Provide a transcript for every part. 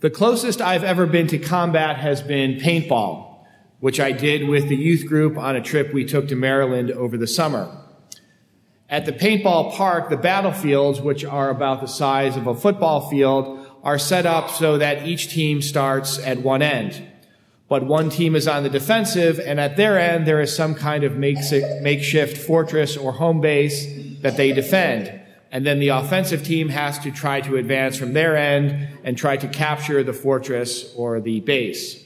The closest I've ever been to combat has been paintball, which I did with the youth group on a trip we took to Maryland over the summer. At the paintball park, the battlefields, which are about the size of a football field, are set up so that each team starts at one end. But one team is on the defensive, and at their end, there is some kind of makeshift fortress or home base that they defend and then the offensive team has to try to advance from their end and try to capture the fortress or the base.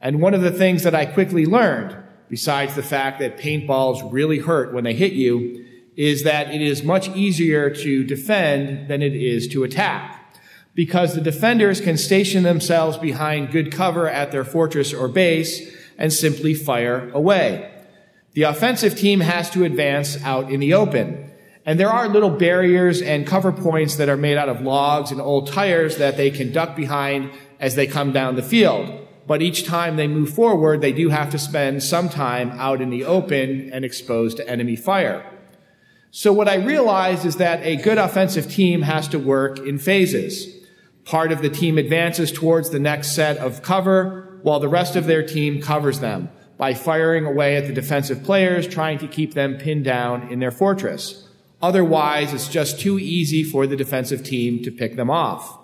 And one of the things that I quickly learned, besides the fact that paintballs really hurt when they hit you, is that it is much easier to defend than it is to attack. Because the defenders can station themselves behind good cover at their fortress or base and simply fire away. The offensive team has to advance out in the open. And there are little barriers and cover points that are made out of logs and old tires that they can duck behind as they come down the field. But each time they move forward, they do have to spend some time out in the open and exposed to enemy fire. So what I realized is that a good offensive team has to work in phases. Part of the team advances towards the next set of cover while the rest of their team covers them by firing away at the defensive players, trying to keep them pinned down in their fortress. Otherwise, it's just too easy for the defensive team to pick them off.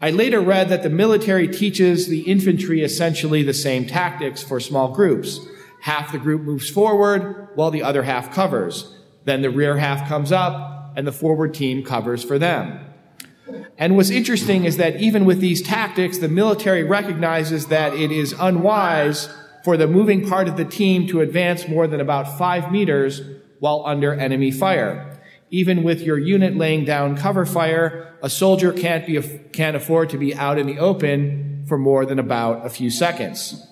I later read that the military teaches the infantry essentially the same tactics for small groups. Half the group moves forward while the other half covers. Then the rear half comes up and the forward team covers for them. And what's interesting is that even with these tactics, the military recognizes that it is unwise for the moving part of the team to advance more than about five meters while under enemy fire. Even with your unit laying down cover fire, a soldier can't be, can't afford to be out in the open for more than about a few seconds.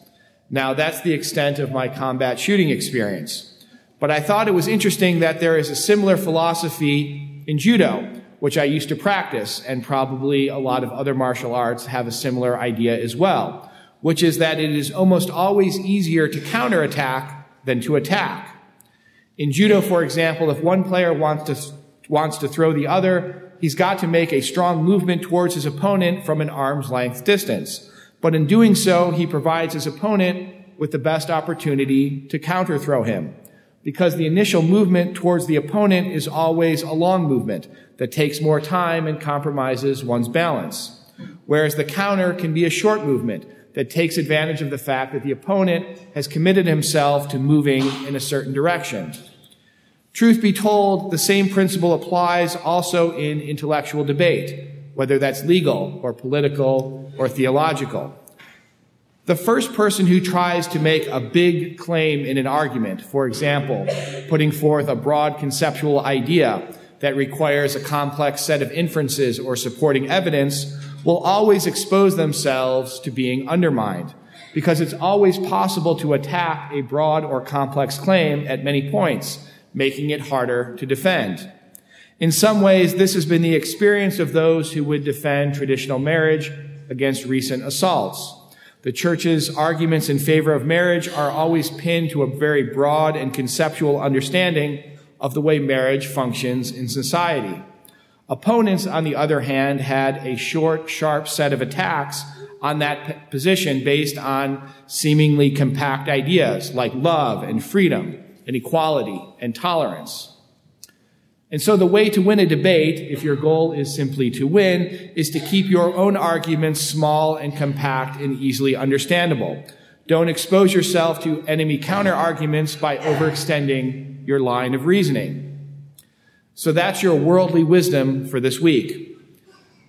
Now that's the extent of my combat shooting experience. But I thought it was interesting that there is a similar philosophy in judo, which I used to practice, and probably a lot of other martial arts have a similar idea as well, which is that it is almost always easier to counterattack than to attack. In judo, for example, if one player wants to, wants to throw the other, he's got to make a strong movement towards his opponent from an arm's length distance. But in doing so, he provides his opponent with the best opportunity to counter throw him. Because the initial movement towards the opponent is always a long movement that takes more time and compromises one's balance. Whereas the counter can be a short movement that takes advantage of the fact that the opponent has committed himself to moving in a certain direction. Truth be told, the same principle applies also in intellectual debate, whether that's legal or political or theological. The first person who tries to make a big claim in an argument, for example, putting forth a broad conceptual idea that requires a complex set of inferences or supporting evidence, will always expose themselves to being undermined because it's always possible to attack a broad or complex claim at many points, making it harder to defend. In some ways, this has been the experience of those who would defend traditional marriage against recent assaults. The church's arguments in favor of marriage are always pinned to a very broad and conceptual understanding of the way marriage functions in society. Opponents, on the other hand, had a short, sharp set of attacks on that position based on seemingly compact ideas like love and freedom and equality and tolerance. And so the way to win a debate, if your goal is simply to win, is to keep your own arguments small and compact and easily understandable. Don't expose yourself to enemy counter arguments by overextending your line of reasoning. So that's your worldly wisdom for this week.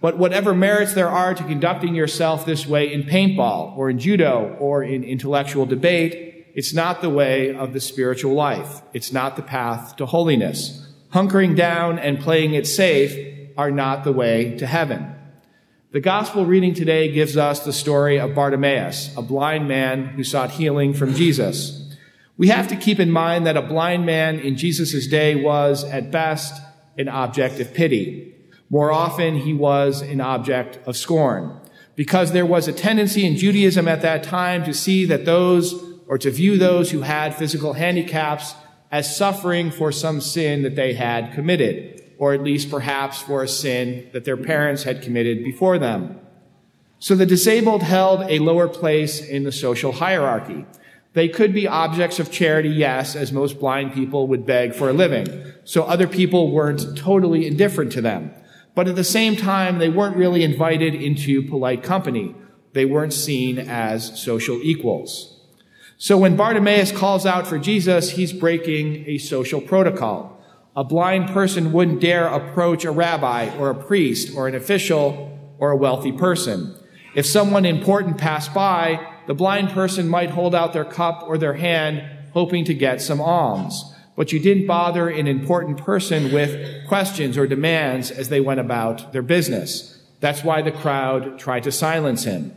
But whatever merits there are to conducting yourself this way in paintball or in judo or in intellectual debate, it's not the way of the spiritual life. It's not the path to holiness. Hunkering down and playing it safe are not the way to heaven. The gospel reading today gives us the story of Bartimaeus, a blind man who sought healing from Jesus. We have to keep in mind that a blind man in Jesus' day was, at best, an object of pity. More often, he was an object of scorn. Because there was a tendency in Judaism at that time to see that those, or to view those who had physical handicaps as suffering for some sin that they had committed, or at least perhaps for a sin that their parents had committed before them. So the disabled held a lower place in the social hierarchy. They could be objects of charity, yes, as most blind people would beg for a living. So other people weren't totally indifferent to them. But at the same time, they weren't really invited into polite company. They weren't seen as social equals. So when Bartimaeus calls out for Jesus, he's breaking a social protocol. A blind person wouldn't dare approach a rabbi or a priest or an official or a wealthy person. If someone important passed by, the blind person might hold out their cup or their hand, hoping to get some alms. But you didn't bother an important person with questions or demands as they went about their business. That's why the crowd tried to silence him.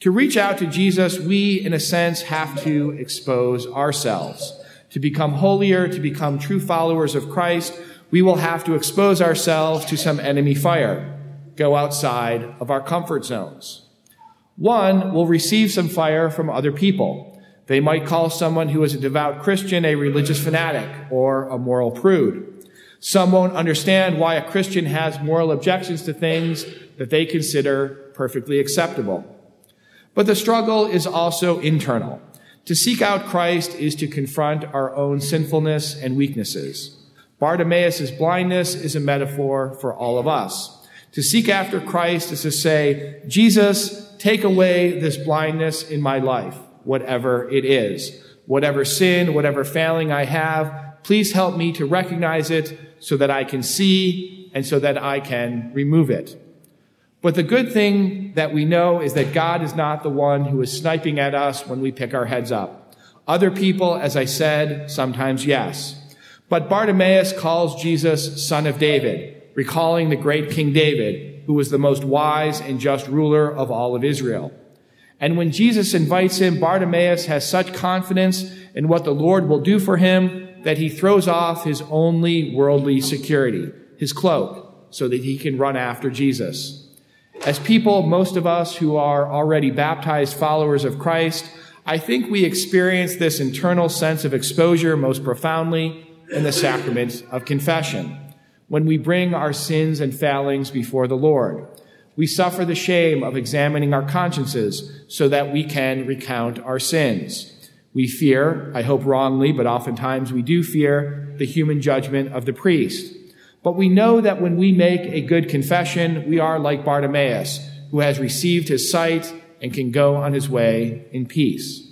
To reach out to Jesus, we, in a sense, have to expose ourselves. To become holier, to become true followers of Christ, we will have to expose ourselves to some enemy fire go outside of our comfort zones. One will receive some fire from other people. They might call someone who is a devout Christian a religious fanatic or a moral prude. Some won't understand why a Christian has moral objections to things that they consider perfectly acceptable. But the struggle is also internal. To seek out Christ is to confront our own sinfulness and weaknesses. Bartimaeus' blindness is a metaphor for all of us. To seek after Christ is to say, Jesus, take away this blindness in my life, whatever it is. Whatever sin, whatever failing I have, please help me to recognize it so that I can see and so that I can remove it. But the good thing that we know is that God is not the one who is sniping at us when we pick our heads up. Other people, as I said, sometimes yes. But Bartimaeus calls Jesus son of David recalling the great King David, who was the most wise and just ruler of all of Israel. And when Jesus invites him, Bartimaeus has such confidence in what the Lord will do for him that he throws off his only worldly security, his cloak, so that he can run after Jesus. As people, most of us who are already baptized followers of Christ, I think we experience this internal sense of exposure most profoundly in the sacrament of confession when we bring our sins and failings before the Lord. We suffer the shame of examining our consciences so that we can recount our sins. We fear, I hope wrongly, but oftentimes we do fear the human judgment of the priest. But we know that when we make a good confession, we are like Bartimaeus, who has received his sight and can go on his way in peace.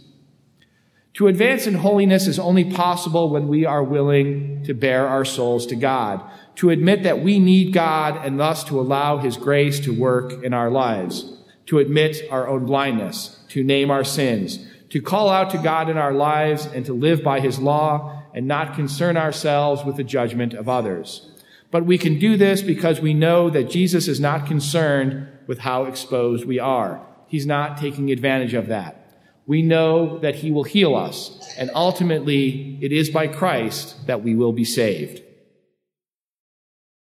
To advance in holiness is only possible when we are willing to bare our souls to God, to admit that we need God and thus to allow His grace to work in our lives, to admit our own blindness, to name our sins, to call out to God in our lives and to live by His law and not concern ourselves with the judgment of others. But we can do this because we know that Jesus is not concerned with how exposed we are. He's not taking advantage of that we know that he will heal us, and ultimately it is by Christ that we will be saved.